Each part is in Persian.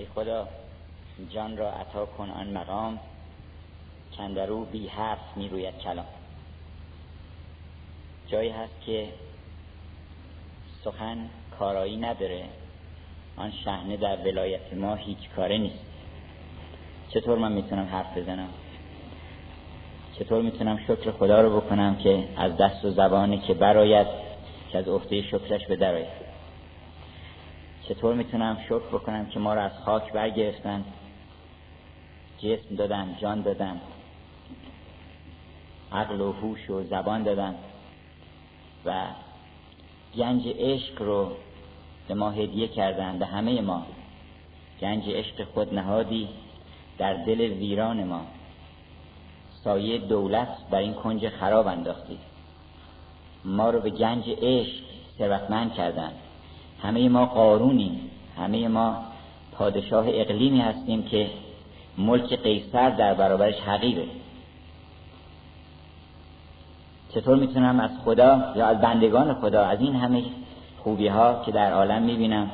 ای خدا جان را عطا کن آن مقام کندرو بی حرف می روید کلام. جایی هست که سخن کارایی نداره آن شهنه در ولایت ما هیچ کاره نیست. چطور من می‌تونم حرف بزنم؟ چطور می‌تونم شکر خدا رو بکنم که از دست و زبانی که براید که از عهده شکرش به درآید چطور می‌تونم شکر بکنم که ما رو از خاک برگرفتن؟ جسم دادن جان دادن عقل و هوش و زبان دادن و گنج عشق رو به ما هدیه کردن به همه ما. گنج عشق خود نهادی در دل ویران ما. سایه دولت بر این کنج خراب انداختی. ما رو به گنج عشق ثروتمند کردن. همه ما قارونیم. همه ما پادشاه اقلیمی هستیم که ملک قیصر در برابرش حقیره چطور می‌تونم از خدا یا از بندگان خدا از این همه خوبی ها که در عالم می‌بینم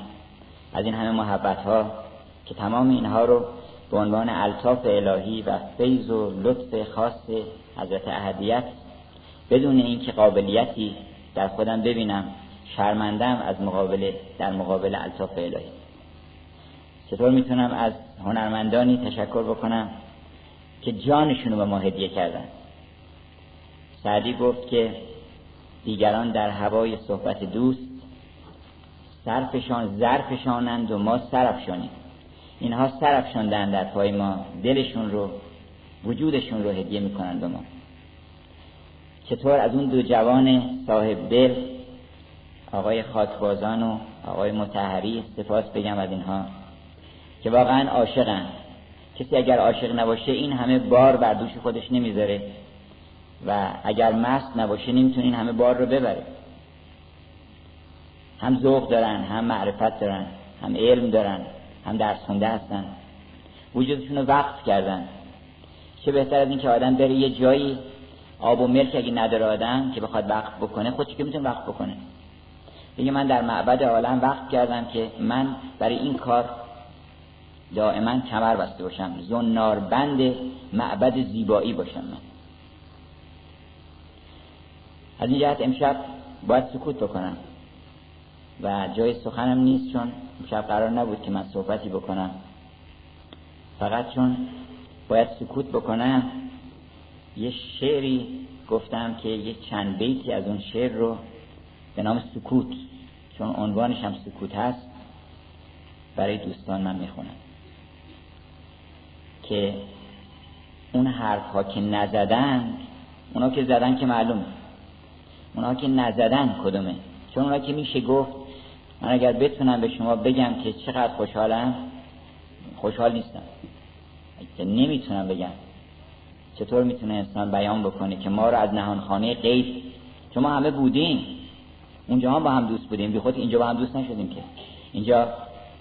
از این همه محبت ها که تمام اینها رو به عنوان الطاف الهی و فیض و لطف خاص حضرت اهدیت بدون اینکه قابلیتی در خودم ببینم شرمندم از مقابل در مقابل الطاف الهی. چطور می‌تونم از هنرمندانی تشکر بکنم که جانشون رو به ما هدیه کردن؟ سعدی گفت که دیگران در هوای صحبت دوست سرفشان زرفشانند و ما سرفشانیم اینها سرفشاندن در پای ما. دلشون رو وجودشون رو هدیه می‌کنند به ما. چطور از اون دو جوان صاحب دل آقای خاکبازان و آقای متحری سپاس بگم از اینها که واقعا عاشقن. کسی اگر عاشق نباشه این همه بار بر دوش خودش نمی‌ذاره و اگر مست نباشه نمی‌تونه این همه بار رو ببره. هم ذوق دارن هم معرفت دارن هم علم دارن هم درس خونده هستن. وجودشون رو وقف کردن. چه بهتر از این که آدم بره یه جایی آب و ملک اگه نداره آدم که بخواد وقف بکنه خودش که می‌تونه وقف بکنه. بگه من در معبد عالم وقف کردم که من برای این کار دائما کمر بسته باشم زنار بند معبد زیبایی باشم من. از این جهت امشب باید سکوت بکنم و جای سخنم نیست چون امشب قرار نبود که من صحبتی بکنم. فقط چون باید سکوت بکنم یه شعری گفتم که یه چند بیتی از اون شعر رو به نام سکوت چون عنوانش هم سکوت هست برای دوستان من می‌خونم. که اون حرف ها که نزدن اونا که زدن که معلوم اونا که نزدن کدومه؟ چون اونا که میشه گفت من اگر بتونم به شما بگم که چقدر خوشحالم خوشحال نیستم. که نمی‌تونم بگم چطور می‌تونه انسان بیان بکنه که ما رو از نهانخانه غیب چون ما همه بودیم. اونجا هم با هم دوست بودیم. بی خود اینجا با هم دوست نشدیم که. اینجا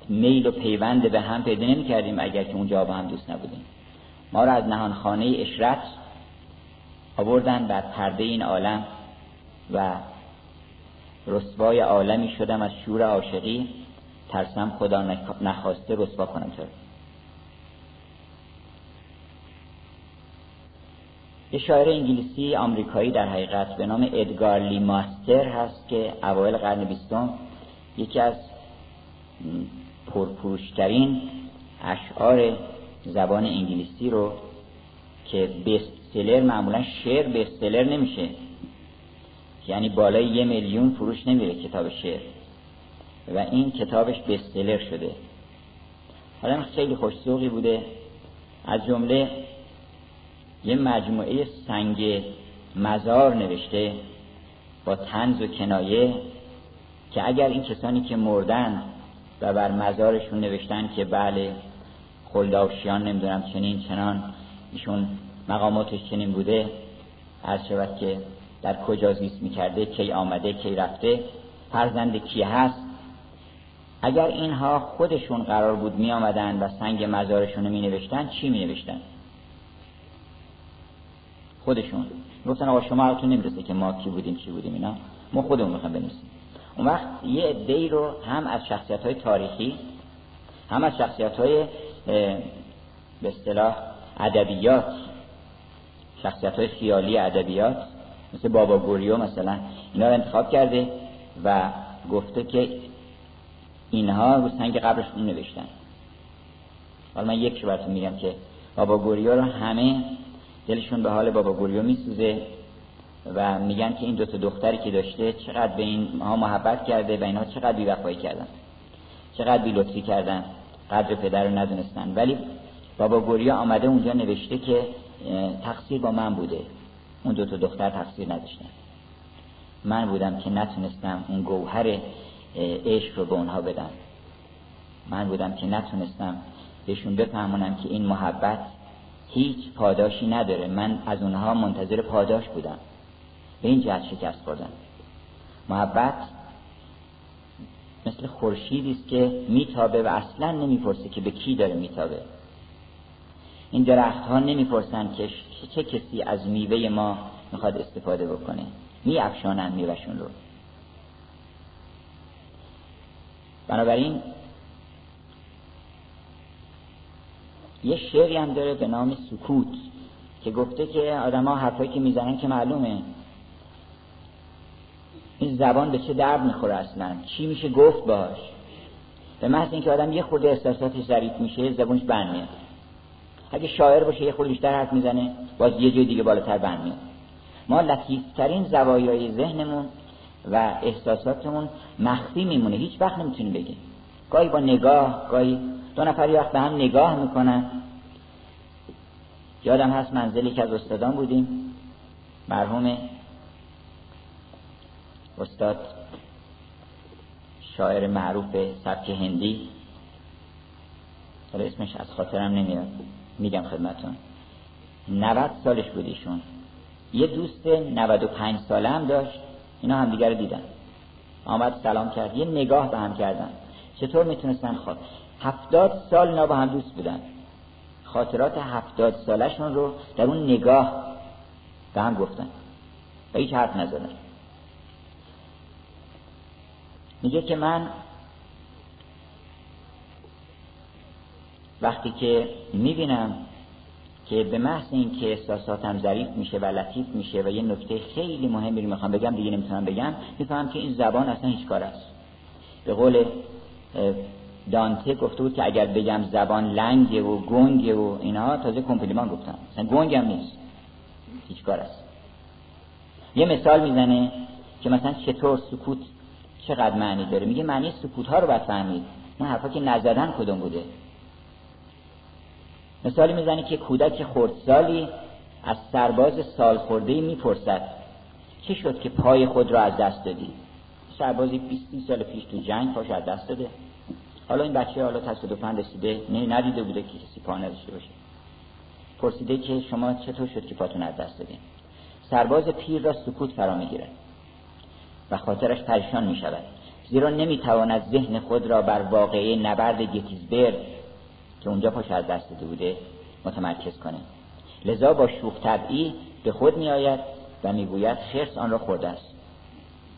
میل و پیوند به هم پیدا نمی کردیم اگر که اونجا با هم دوست نبودیم. ما رو از نهانخانه اشرت آوردن بر پرده این عالم و رسوای عالمی شدم از شور عاشقی. ترسم خدا نخواسته رسوا کنم تو یه شاعر انگلیسی آمریکایی در حقیقت به نام ادگار لی ماستر هست که اوایل قرن بیستم یکی از پرپروشترین اشعار زبان انگلیسی رو که بستسلر معمولا شعر بستسلر نمیشه. یعنی بالای یه میلیون فروش نمیره کتاب شعر. و این کتابش بستسلر شده. حالا خیلی خوشسوقی بوده. از جمله یه مجموعه سنگ مزار نوشته با تنز و کنایه که اگر این کسانی که مردن و بر مزارشون نوشتن که بله خلداوشیان نمی‌دونم چنین چنان ایشون مقاماتش چنین بوده هر شود که در کجا زیست می‌کرده کی آمده کی رفته فرزند کی هست؟ اگر اینها خودشون قرار بود می آمدن و سنگ مزارشون رو می نوشتن چی می نوشتن خودشون. گفتن آقا شما تو نمی‌رسه که ما کی بودیم چی بودیم اینا. ما خودمون می‌خوایم بنویسیم. اون وقت یه عده‌ای رو هم از شخصیت های تاریخی هم از شخصیت های به اصطلاح ادبیات شخصیت های خیالی ادبیات مثل بابا گوریو مثلا اینا رو انتخاب کرده و گفته که اینها رو سنگ قبرشون نوشتن. حالا من یک براتون میگم که بابا گوریو رو همه دلشون به حال بابا گوریو میسوزه و میگن که این دو تا دختری که داشته چقدر به این ها محبت کرده و اینها چقدر بیوفایی کردن. چقدر بی لطفی کردن. قدر پدر رو ندونستن. ولی بابا گوریا آمده اونجا نوشته که تقصیر با من بوده. اون دو تا دختر تقصیر نداشتن. من بودم که نتونستم اون گوهر عشق رو به اونها بدم. من بودم که نتونستم بهشون بفهمونم که این محبت هیچ پاداشی نداره. من از اونها منتظر پاداش بودم. به این جهت شکست خوردم محبت مثل خورشیدی است که میتابه و اصلا نمی‌پرسه که به کی داره میتابه. این درخت ها نمی‌پرسن که چه کسی از میوه ما می‌خواد استفاده بکنه. میافشانن میوهشون رو. بنابراین یه شعری هم داره به نام سکوت که گفته که ها حرفایی که می‌زنن که معلومه. این زبان به چه درد می‌خوره اصلا؟ چی میشه گفت باش به محض اینکه آدم یه خورده احساساتش ظریف میشه زبونش بند میاد. اگه شاعر باشه یه خورده بیشتر حرف می‌زنه باز یه جای دیگه بالاتر بند میاد. ما لطیفترین زوایای ذهنمون و احساساتمون مخفی میمونه. هیچ وقت نمی‌تونیم بگیم. گاهی با نگاه گاهی دو نفر وقت به هم نگاه می‌کنن. یادم هست منزلی که از استادان بودیم. مرحوم استاد شاعر معروف سبک هندی. حالا اسمش از خاطرم نمیاد. میگم خدمتون 90 سالش بود ایشون. یه دوست 95 ساله هم داشت. اینا هم دیگر دیدن. آمد سلام کرد. یه نگاه به هم کردن. چطور می‌تونستن خواد هفتاد سال اینا با هم دوست بودن. خاطرات هفتاد سالشون رو در اون نگاه به هم گفتن. و هیچ حرف نزدن. میگه که من وقتی که می‌بینم که به محض اینکه احساساتم ظریف میشه و لطیف میشه و یه نکته خیلی مهمی رو می‌خوام بگم دیگه نمی‌تونم بگم می‌فهمم که این زبان اصلا هیچ کار است. به قول دانته گفته بود که اگر بگم زبان لنگه و گنگه و اینها تازه کمپلیمان گفتم اصلا گنگم نیست. هیچ کار است. یه مثال می‌زنه که مثلا چطور سکوت چقدر معنی داره. میگه معنی سکوت ها رو باید فهمید. اون حرفا که نزدن کدوم بوده؟ مثالی می‌زنه که کودک خردسالی از سرباز سال خورده می‌پرسد چه شد که پای خود را از دست دادی؟ سربازی 20 سال پیش تو جنگ پاش از دست داده. حالا این بچه حالا تصادفا رسیده نه ندیده بوده که کسی پا نداشته باشه. پرسیده که شما چطور شد که پاتون از دست دادین؟ سرباز پیر را سکوت فرا می‌گیرد و خاطرش پریشان می شود زیرا نمی‌تواند ذهن خود را بر واقعه نبرد گتیزبرگ که اونجا پاش از دست داده بوده متمرکز کنه. لذا با شوخ طبعی به خود می آید و می‌گوید خرس آن را خورده است.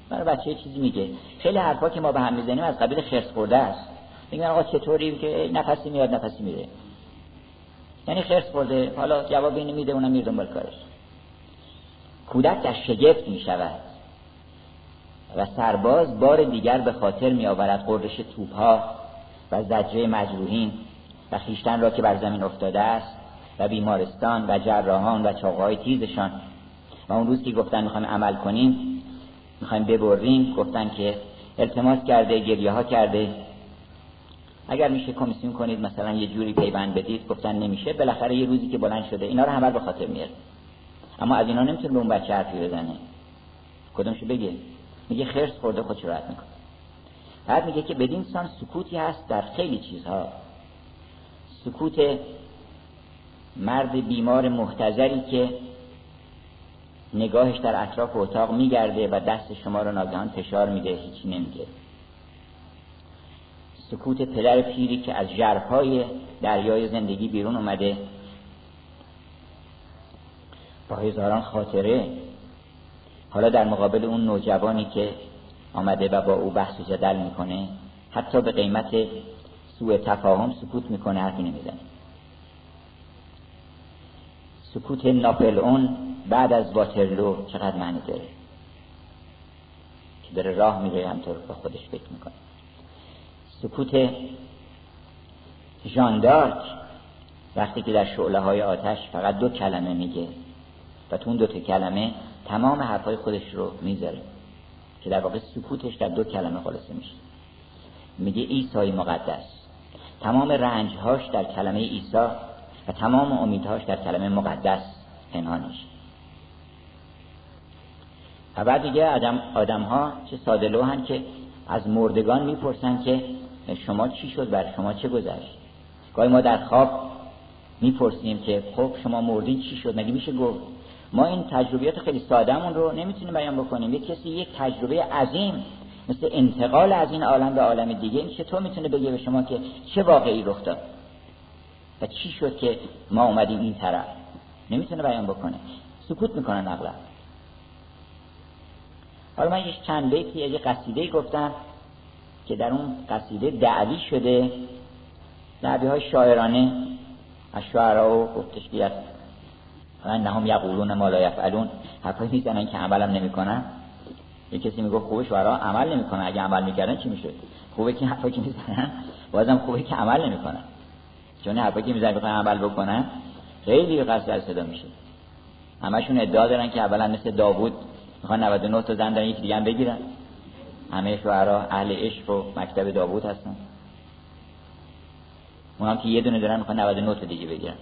من بچه چیزی میگه. خیلی حرفا که ما به هم می‌زنیم از قبیل خرس خورده است. میگن آقا چطوری که نفسی میاد نفسی میره. یعنی خرس خورده حالا جواب اینو میده اونم میره دنبال کارش. کودک در شگفت می شود و سرباز بار دیگر به خاطر می آورد قررش توپها و زجره مجروحین و خیشتن را که بر زمین افتاده است و بیمارستان و جراحان و چاقهای تیزشان. و اون روز که گفتن می‌خوایم عمل کنیم می‌خوایم ببریم گفتن که التماس کرده گریه ها کرده. اگر میشه کمیسیون کنید مثلا یه جوری پیوند بدید گفتن نمیشه بالاخره یه روزی که بلند شده اینا رو همه به خاطر میاد اما از اینا نمی‌تونه به اون بچه حرفی بزنه. کدومشو بگه؟ میگه خرس خورده خودش راحت می‌کنه. بعد میگه که بدین سان سکوتی هست در خیلی چیزها. سکوت مرد بیمار محتضری که نگاهش در اطراف اتاق میگرده و دست شما رو ناگهان فشار میده هیچی نمیگه. سکوت پدر پیری که از جرهای دریای زندگی بیرون اومده. با هزاران خاطره حالا در مقابل اون نوجوانی که آمده و با او بحث و جدل می‌کنه حتی به قیمت سوء تفاهم سکوت می‌کنه حرفی نمی‌زنه. سکوت ناپلئون بعد از واترلو چقدر معنی داره؟ که داره راه میره همطور به خودش فکر می‌کنه. سکوت ژاندارک وقتی که در شعله های آتش فقط دو کلمه میگه و تو اون دو کلمه تمام حرفای خودش رو می‌ذاره که در واقع سکوتش در دو کلمه خلاصه میشه. میگه ایسای مقدس. تمام رنجهاش در کلمه عیسی و تمام امیدهاش در کلمه مقدس پنهانش و بعد دیگه آدم, آدم ها چه ساده هن که از مردگان می‌پرسن که شما چی شد؟ بر شما چه گذشت؟ گاهی ما در خواب می‌پرسیم که خب شما مردین چی شد؟ مگه میشه گفت؟ ما این تجربیات خیلی سادهمون رو نمی‌تونیم بیان بکنیم. یک کسی یک تجربه عظیم مثل انتقال از این عالم به عالم دیگه این چطور می‌تونه بگه به شما که چه واقعی رخ داد؟ و چی شد که ما اومدیم این طرف؟ نمی‌تونه بیان بکنه. سکوت می‌کنن اغلب. حالا من یک چند بیتی یه قصیده گفتم. که در اون قصیده دعوی شده. دعوی های شاعرانه از شعرها گفتش که نهم یقولون ما لا یفعلون. حرفایی می‌زنن که عملم نمی‌کنن. یه کسی میگه خوبه شعرا عمل نمی‌کنن. اگه عمل می‌کردن چی می‌شد؟ خوبه که حرفایی که می‌زنن. بازم خوبه که عمل نمی‌کنن. چون حرفایی که می‌زنن بخوان عمل بکنن خیلی قصد صدا میشه. همشون ادعا دارن که اولا مثل داوود می‌خوان 99 تا زن دارن یکی دیگه هم بگیرن. همه شعرا اهل عشق و مکتب داوود هستن. اونم که یه دونه دارن می‌خوان 99 تا دیگه بگیرن.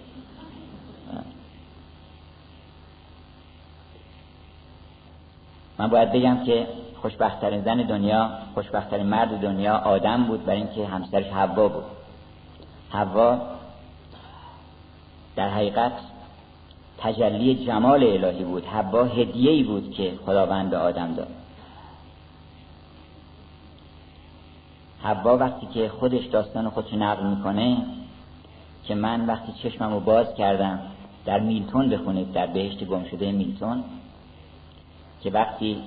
من باید بگم که خوشبختترین زن دنیا خوشبختترین مرد دنیا آدم بود برای اینکه همسرش حوا بود. حوا در حقیقت تجلی جمال الهی بود. حوا هدیه ای بود که خداوند به آدم داد. حوا وقتی که خودش داستان خودش نقل می‌کنه که من وقتی چشمم رو باز کردم در میلتون بخونید در بهشت گم شده میلتون که وقتی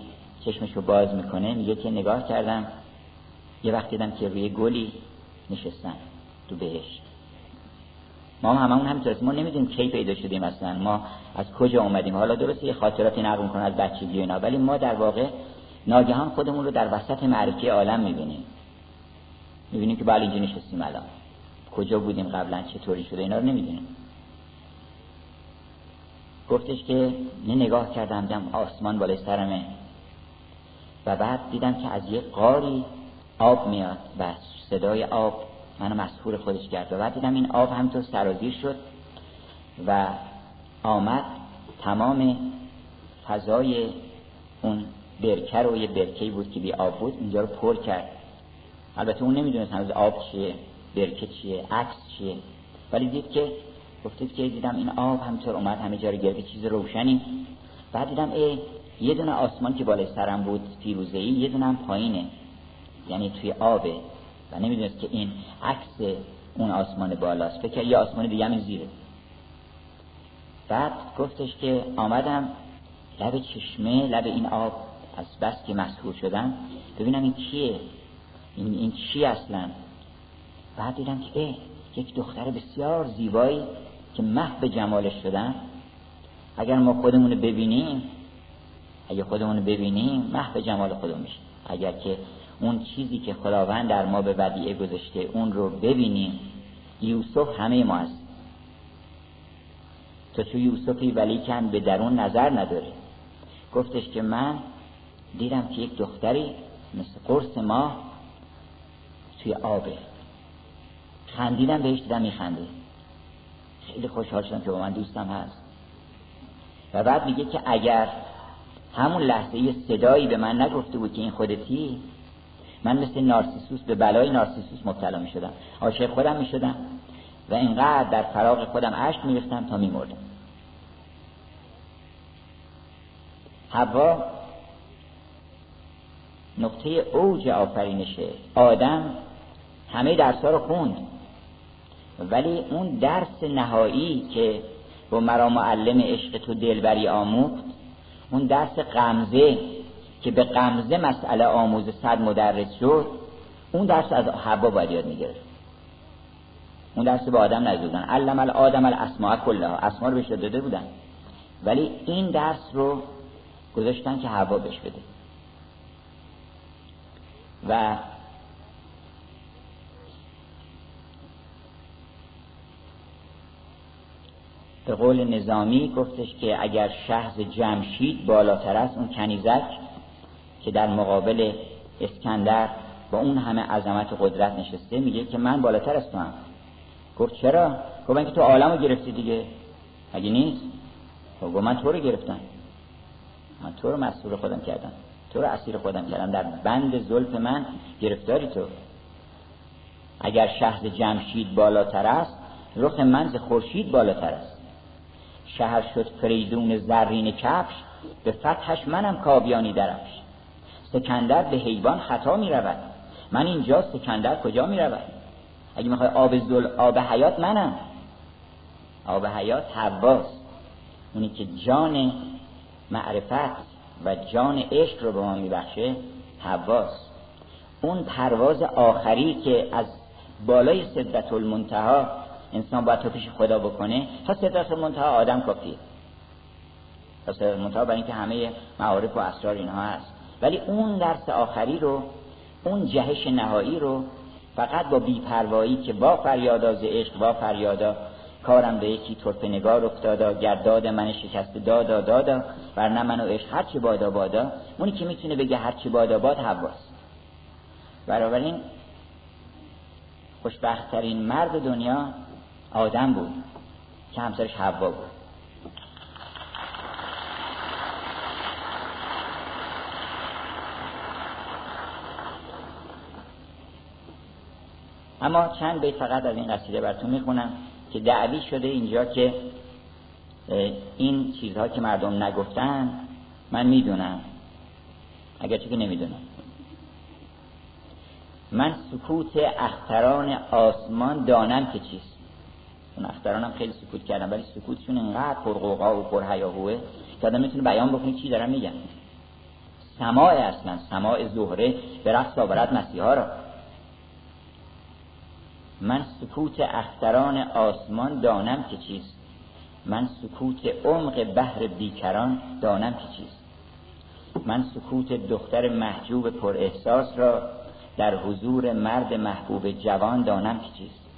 چشمش رو باز می‌کنه میگه که نگاه کردم یه وقتی دیدم که روی گلی نشستن تو بهشت. ما هم همون همینطور ما نمی‌دونیم کی پیدا شدیم اصلا. ما از کجا اومدیم. حالا درسته یه خاطراتی نقل کنه از بچگی و اینا ولی ما در واقع ناگهان خودمون رو در وسط معرکه عالم می‌بینیم. می‌بینیم که بله اینجا نشستیم الان. کجا بودیم قبلا؟ چطوری شده؟ اینا رو نمی‌دونیم. گفتش که نه نگاه کردم دیدم آسمان بالای سرمه. و بعد دیدم که از یه قاری آب میاد و صدای آب منو مسهور خودش کرد. و بعد دیدم این آب همینطور سرازیر شد و آمد تمام فضای اون برکه رو یه برکه بود که بی آب بود اینجا رو پر کرد. البته اون نمی‌دونست هنوز آب چیه برکه چیه عکس چیه. ولی دید که گفتید که دیدم این آب همینطور اومد همه جا رو گرفت چیز روشنی. بعد دیدم ای یه دونه آسمان که بالای سرم بود فیروزه‌ای یه دونه هم پایینه. یعنی توی آبه. و نمی‌دونست که این عکس اون آسمان بالاست. فکر یه آسمان دیگه همین زیره. بعد گفتش که آمدم لب چشمه لب این آب از بس که مسهور شدم. ببینم این کیه. این, این چی اصلا؟ بعد دیدم که یک دختر بسیار زیبایی که محو جمالش شدن. اگر ما خودمون ببینیم اگر خودمون ببینیم محو جمال خودمون میشه. اگر که اون چیزی که خداوند در ما به ودیعه گذاشته اون رو ببینیم یوسف همه ما هست. تو تو یوسفی ولی کن به درون نظر نداره گفتش که من دیدم که یک دختری مثل قرص ما توی آبه. خندیدم بهش دیدم میخنده. خیلی خوشحال شدم که با من دوستم هست. و بعد میگه که اگر همون لحظه یه صدایی به من نگفته بود که این خودتی من مثل نارسیسوس به بلای نارسیسوس مبتلا می شدم عاشق خودم می شدم و اینقدر در فراغ خودم عشق می تا می مردم هوا نقطه اوج آفرینشه آدم همه درس رو خوند. ولی اون درس نهایی که با مرا معلم عشق تو دلبری آموخت اون درس قمزه که به قمزه مسئله آموز صد مدرس شد اون درس از حوا باید یاد می‌گرفت. اون درس به آدم ندادن علم الادم الاسماء کلها. اسما رو بهش داده بودن. ولی این درس رو گذاشتن که هوا بهش بده. و به قول نظامی گفتش که اگر شهز جمشید بالاتر است اون کنیزک که در مقابل اسکندر با اون همه عظمت قدرت نشسته میگه که من بالاتر از هم گفت چرا؟ گفت که تو عالم رو گرفتی دیگه. اگه نیست؟ خب گفت من تو رو گرفتم. من تو رو مسئول خودم کردم. تو رو اسیر خودم کردم. در بند زلف من گرفتاری تو. اگر شهر جمشید بالاتر است رخ من ز خورشید بالاتر است. شهر شد فریدون زرین کفش به فتحش منم کابیانی درفش. سکندر به حیوان خطا می رود من اینجا سکندر کجا می رود اگه می‌خوای آب زل آب حیات منم. آب حیات حواست اونی که جان معرفت و جان عشق رو به ما میبخشه حواست اون پرواز آخری که از بالای صدت المنتها انسان باید تو پیش خدا بکنه. تا صدت المنتها آدم کافیه. تا صدت المنتها برای اینکه همه معارف و اسرار اینها هست. ولی اون درس آخری رو اون جهش نهایی رو فقط با بیپروایی که با فریادا ز عشق با فریادا کارم به یکی طرف نگار افتادا گرداد من شکست دادا دادا نه من و عشق هرچی بادا بادا اونی که می‌تونه بگه هرچی بادا باد حواست بنابراین خوشبختترین مرد دنیا آدم بود که همسرش حوا بود. اما چند بیت فقط از این قصیده براتون می‌خونم که دعوی شده اینجا که این چیزها که مردم نگفتن من می‌دونم. اگرچه که نمی‌دونم. من سکوت اختران آسمان دانم که چیست. اختران هم خیلی سکوت کردن ولی سکوتشون انقدر پرقوقا و پرهیاهوه که آدم می‌تونه بیان بکنه چی دارم میگن سماع اصلا سماع زهره به رقص آورد مسیحا را. من سکوت اختران آسمان دانم که چیست. من سکوت عمق بحر بیکران دانم که چیست. من سکوت دختر محجوب پر احساس را در حضور مرد محبوب جوان دانم که چیست.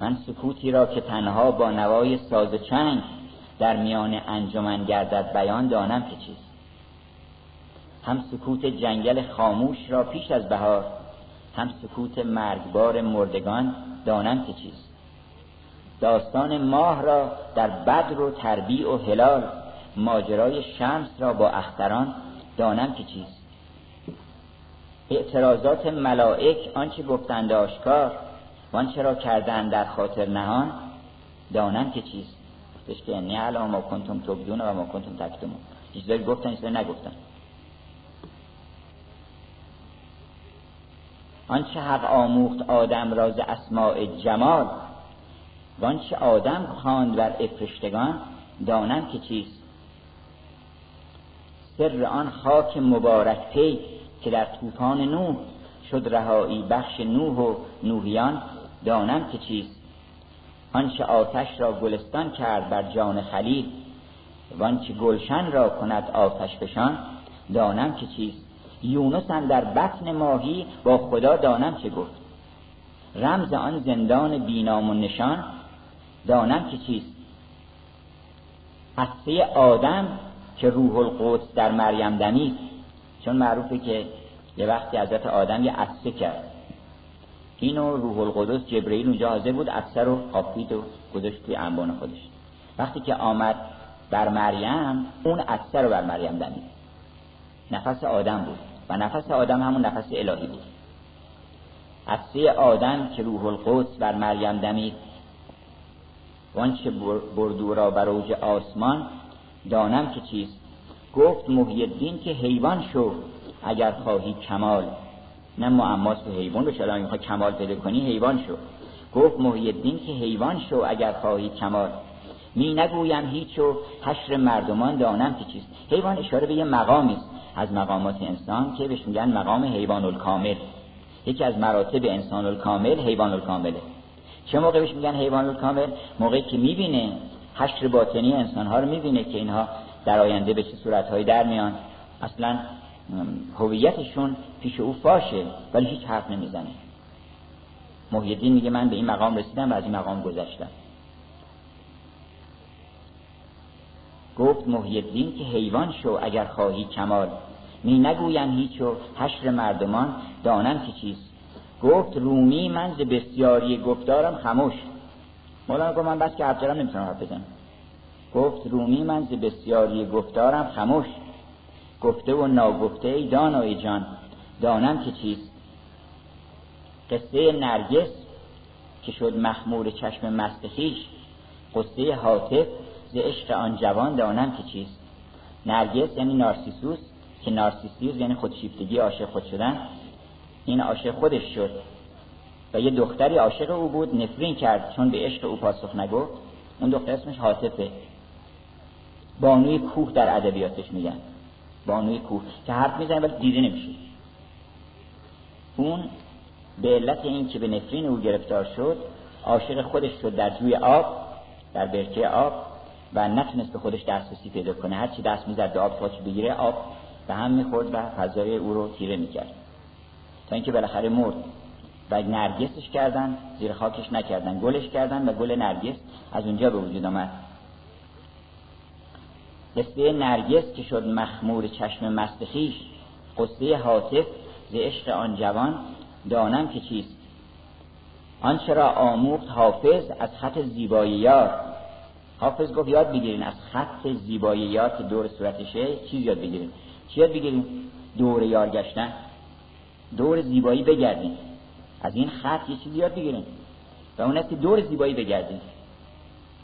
من سکوتی را که تنها با نوای ساز چنگ در میان انجمن گردد بیان دانم که چیست. هم سکوت جنگل خاموش را پیش از بهار هم سکوت مرگبار مردگان دانم که چیست. داستان ماه را در بدر و تربیع و هلال ماجرای شمس را با اختران دانم که چیست. اعتراضات ملائک آنچه گفتند آشکار وانچه را کردن در خاطر نهان دانم که چیست. گفتش که انی علا ما کنتم تبدون و ما کنتم تکتمون. چیزایی گفتن چیزایی نگفتن. آنچه حق آموخت آدم را ز اسماع جمال وانچه آدم خواند بر افرشتگان دانم که چیست. سر آن خاک مبارک پی که در طوفان نوح شد رهایی بخش نوح و نوحیان دانم که چیست. آنچه آتش را گلستان کرد بر جان خلیل وانچه گلشن را کند آتش بشان دانم که چیست. یونس در بطن ماهی با خدا دانم چه گفت. رمز آن زندان بینام و نشان دانم که چیست. حسه آدم که روح القدس در مریم دمید چون معروفه که یه وقتی حضرت آدم یه عصه کرد. اینو روح القدس جبرئیل اونجا حاضر بود عصه رو قاپید و گذاشت توی انبان خودش. وقتی که آمد بر مریم اون عصه رو بر مریم دمید. نفس آدم بود و نفس آدم همون نفس الهی بود. عصه آدم که روح القدس بر مریم دمید وانچه بردو را بر اوج آسمان دانم که چیست؟ گفت محی الدین که حیوان شو اگر خواهی کمال نه معماس به حیوان رو شده می‌خوای کمال پیدا کنی حیوان شو. گفت محی الدین که حیوان شو اگر خواهی کمال. می نگویم هیچ و حشر مردمان دانم که چیست. حیوان اشاره به یه مقامی از مقامات انسان که بهش میگن مقام حیوان الکامل یکی از مراتب انسان الکامل حیوان الکامله چه موقع بهش میگن حیوان الکامل موقعی که می‌بینه حشر باطنی انسان ها رو می‌بینه که اینها در آینده به چه صورتهایی در میان. اصلا هویتشون پیش او فاشه ولی هیچ حرف نمی‌زنه. محیدین میگه من به این مقام رسیدم و از این مقام گذشتم. گفت محیدین که حیوان شو اگر خواهی کمال. می نگویم هیچ و مردمان دانم که چیست. گفت رومی من ز بسیاری گفتارم خموش. مولانا گفت من بس که حرف نمی‌تونم حرف بزنم. گفت رومی من ز بسیاری گفتارم خموش. گفته و ناگفته ای دانای جان دانم که چیست؟ قصه نرگس که شد مخمور چشم مست خیش قصه حاطف ز عشق آن جوان دانم که چیست؟ نرگس یعنی نارسیسوس که نارسیسیوس یعنی خودشیفتگی عاشق خود شدن. این عاشق خودش شد و یه دختری عاشق او بود نفرین کرد چون به عشق او پاسخ نگفت. اون دختر اسمش حاطفه. بانوی کوه در ادبیاتش میگن. بانوی کوه که حرف می‌زنه ولی دیده نمیشه. اون به علت این که به نفرین او گرفتار شد عاشق خودش شد در جوی آب در برکه آب و نتونست به خودش دسترسی پیدا کنه. هرچی دست می‌زد به آب خودش بگیره آب به هم می‌خورد و فضای او رو تیره می‌کرد. تا اینکه بالاخره مرد. و نرگسش کردن زیر خاکش نکردن گلش کردن و گل نرگس از اونجا به وجود آمد. قصه نرگس که شد مخمور چشم مست خیش قصه حاطف ز عشق آن جوان دانم که چیست. آنچه را آموخت حافظ از خط زیبایی یار. حافظ گفت یاد بگیرین از خط زیبایی یار که دور صورتشه چیز یاد بگیرین. چی یاد بگیرین؟ دور یار گشتن. دور زیبایی بگردین. از این خط یه چیزی یاد بگیرین. و اون است که دور زیبایی بگردین.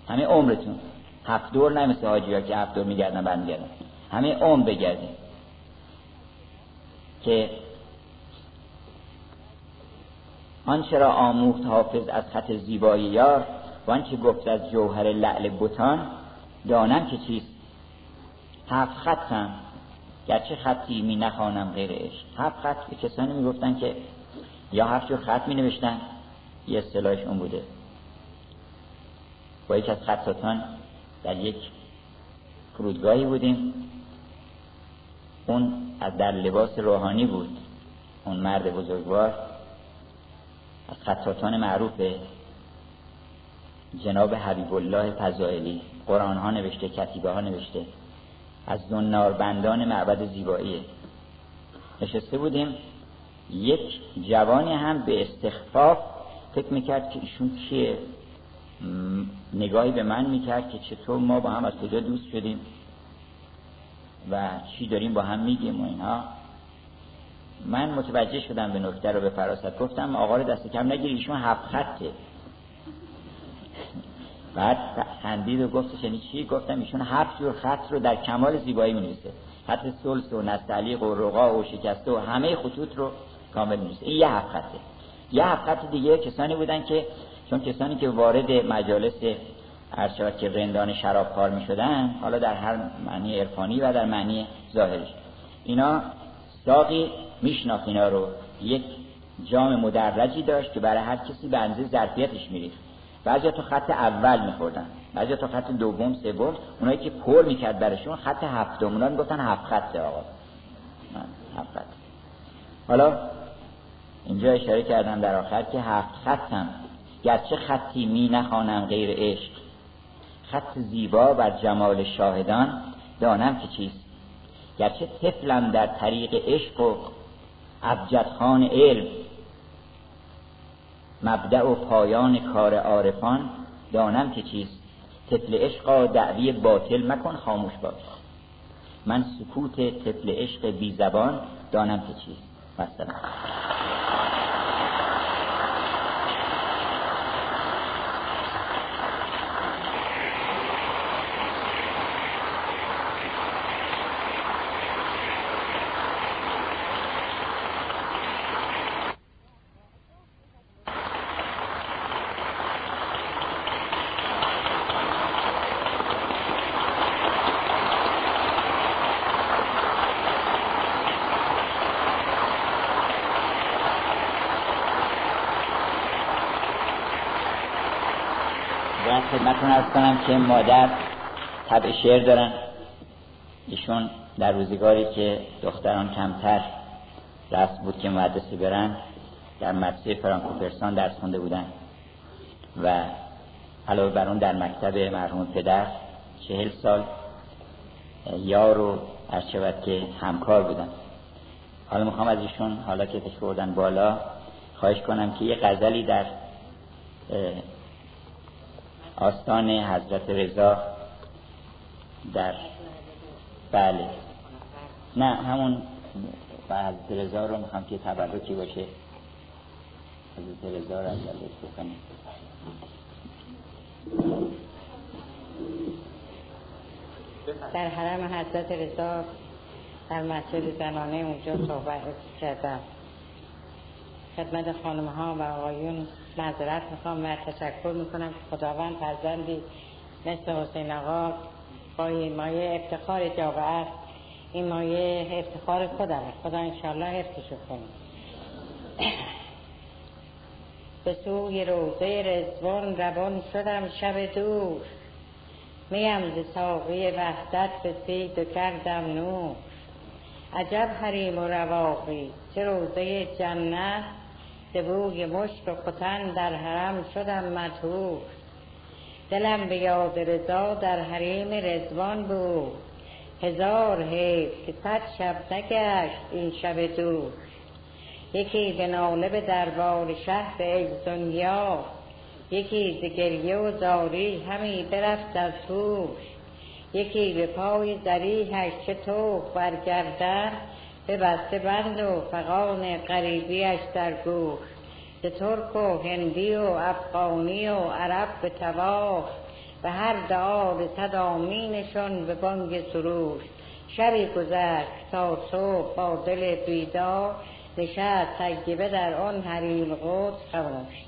همه عمرتون. هفت دور نه مثل حاجی ها که هفت دور میگردن بعد میگردن همه عمر بگردین که آنچه را آموخت حافظ از خط زیبایی یار و آنچه گفت از جوهر لعل بوتان دانم که چیست؟ هفت خطم. گرچه خطی می نخوانم غیر عشق. هفت خط به کسانی می گفتن که یا هفت جور خط می نوشتن یه اصطلاحش اون بوده. با یک از خطاتان در یک فرودگاهی بودیم. اون از در لباس روحانی بود. اون مرد بزرگوار. از خطاتان معروف جناب حبیب الله فضائلی. قرآن ها نوشته کتیبه ها نوشته. از بندان معبد زیبایی. نشسته بودیم. یک جوانی هم به استخفاف فکر می‌کرد که ایشون کیه. نگاهی به من می‌کرد که چطور ما با هم از کجا دوست شدیم و چی داریم با هم میگیم و اینها من متوجه شدم به نکته رو به فراست. گفتم آقا رو دست کم نگیری ایشون هفت خطه. بعد خندید و گفتش یعنی چی؟ گفتم ایشون هفت جور خط رو در کمال زیبایی می‌نویسه. خط سلس و نستعلیق و رقا و شکسته و همه خطوط رو کامل می‌نویسه. این یه هفت خطه. یه هفت خط دیگه کسانی بودن که چون کسانی که وارد مجالس ارشاد که رندان شرابخوار می شدن حالا در هر معنی عرفانی و در معنی ظاهرش اینا ساقی میشناخت اینا رو. یک جام مدرجی داشت که برای هر کسی به اندازه ظرفیتش میریخت. بعضی تو خط اول میخوردن بعضی تو خط دوم سوم. اونایی که پر می‌کرد برشون خط هفتم اونا می‌گفتن هفت خط آقا. هفت خط. حالا اینجا اشاره کردم در آخر که هفت خطم گرچه خطی می نخوانم غیر عشق. خط زیبا بر جمال شاهدان دانم که چیست. گرچه طفلم در طریق عشق و ابجدخان علم مبدع و پایان کار عارفان دانم که چیست. طفل عشقا دعوی باطل مکن خاموش باش. من سکوت طفل عشق بی زبان دانم که چیست. مثلا خدمتون ارز کنم که مادر طبع شعر دارن. ایشون در روزگاری که دختران کمتر رسم بود که مدرسه برن در مدرسه فرانکوپرسان درس خونده بودن. و علاوه بر اون در مکتب مرحوم پدر چهل سال یار و شود که همکار بودن. حالا می‌خوام از ایشون حالا که تشکر بردن بالا خواهش کنم که یه غزلی در آستان حضرت رضا در بله. نه همون حضرت رضا رو می‌خوام که تبرکی باشه. حضرت رضا رو از بکنیم. در حرم حضرت رضا در مسجد زنانه اونجا صحبت کردم. خدمت خانم ها و آقایون معذرت می‌خوام و تشکر می‌کنم که خداوند فرزندی مثل حسین آقا با این مایه افتخار جاوه است. این مایه افتخار خودم خدا انشالله حفظشو کنیم به سوی روزه رزوان روان شدم شب دور. میم ز ساقی وحدت به سید کردم نور. عجب حریم و رواقی. چه روزه جنت؟ به بوی مشک و ختن در حرم شدم مطهور. دلم به یاد رضا در حریم رزوان بود. هزار حیف که صد شب نگشت این شب دور. یکی به ناله به دربار شهر دنیا یکی ز گریه و زاری همی برفت از توش یکی به پای زریحش چه توف برگردن به بسته بند و فقان غریبیش در گوش به ترک و هندی و افغانی و عرب به تواف به هر دعا صد آمینشون به بانگ سروش شبی گذشت تا صبح با دل بیدار. نشست تجربه در آن حریم قدس خموش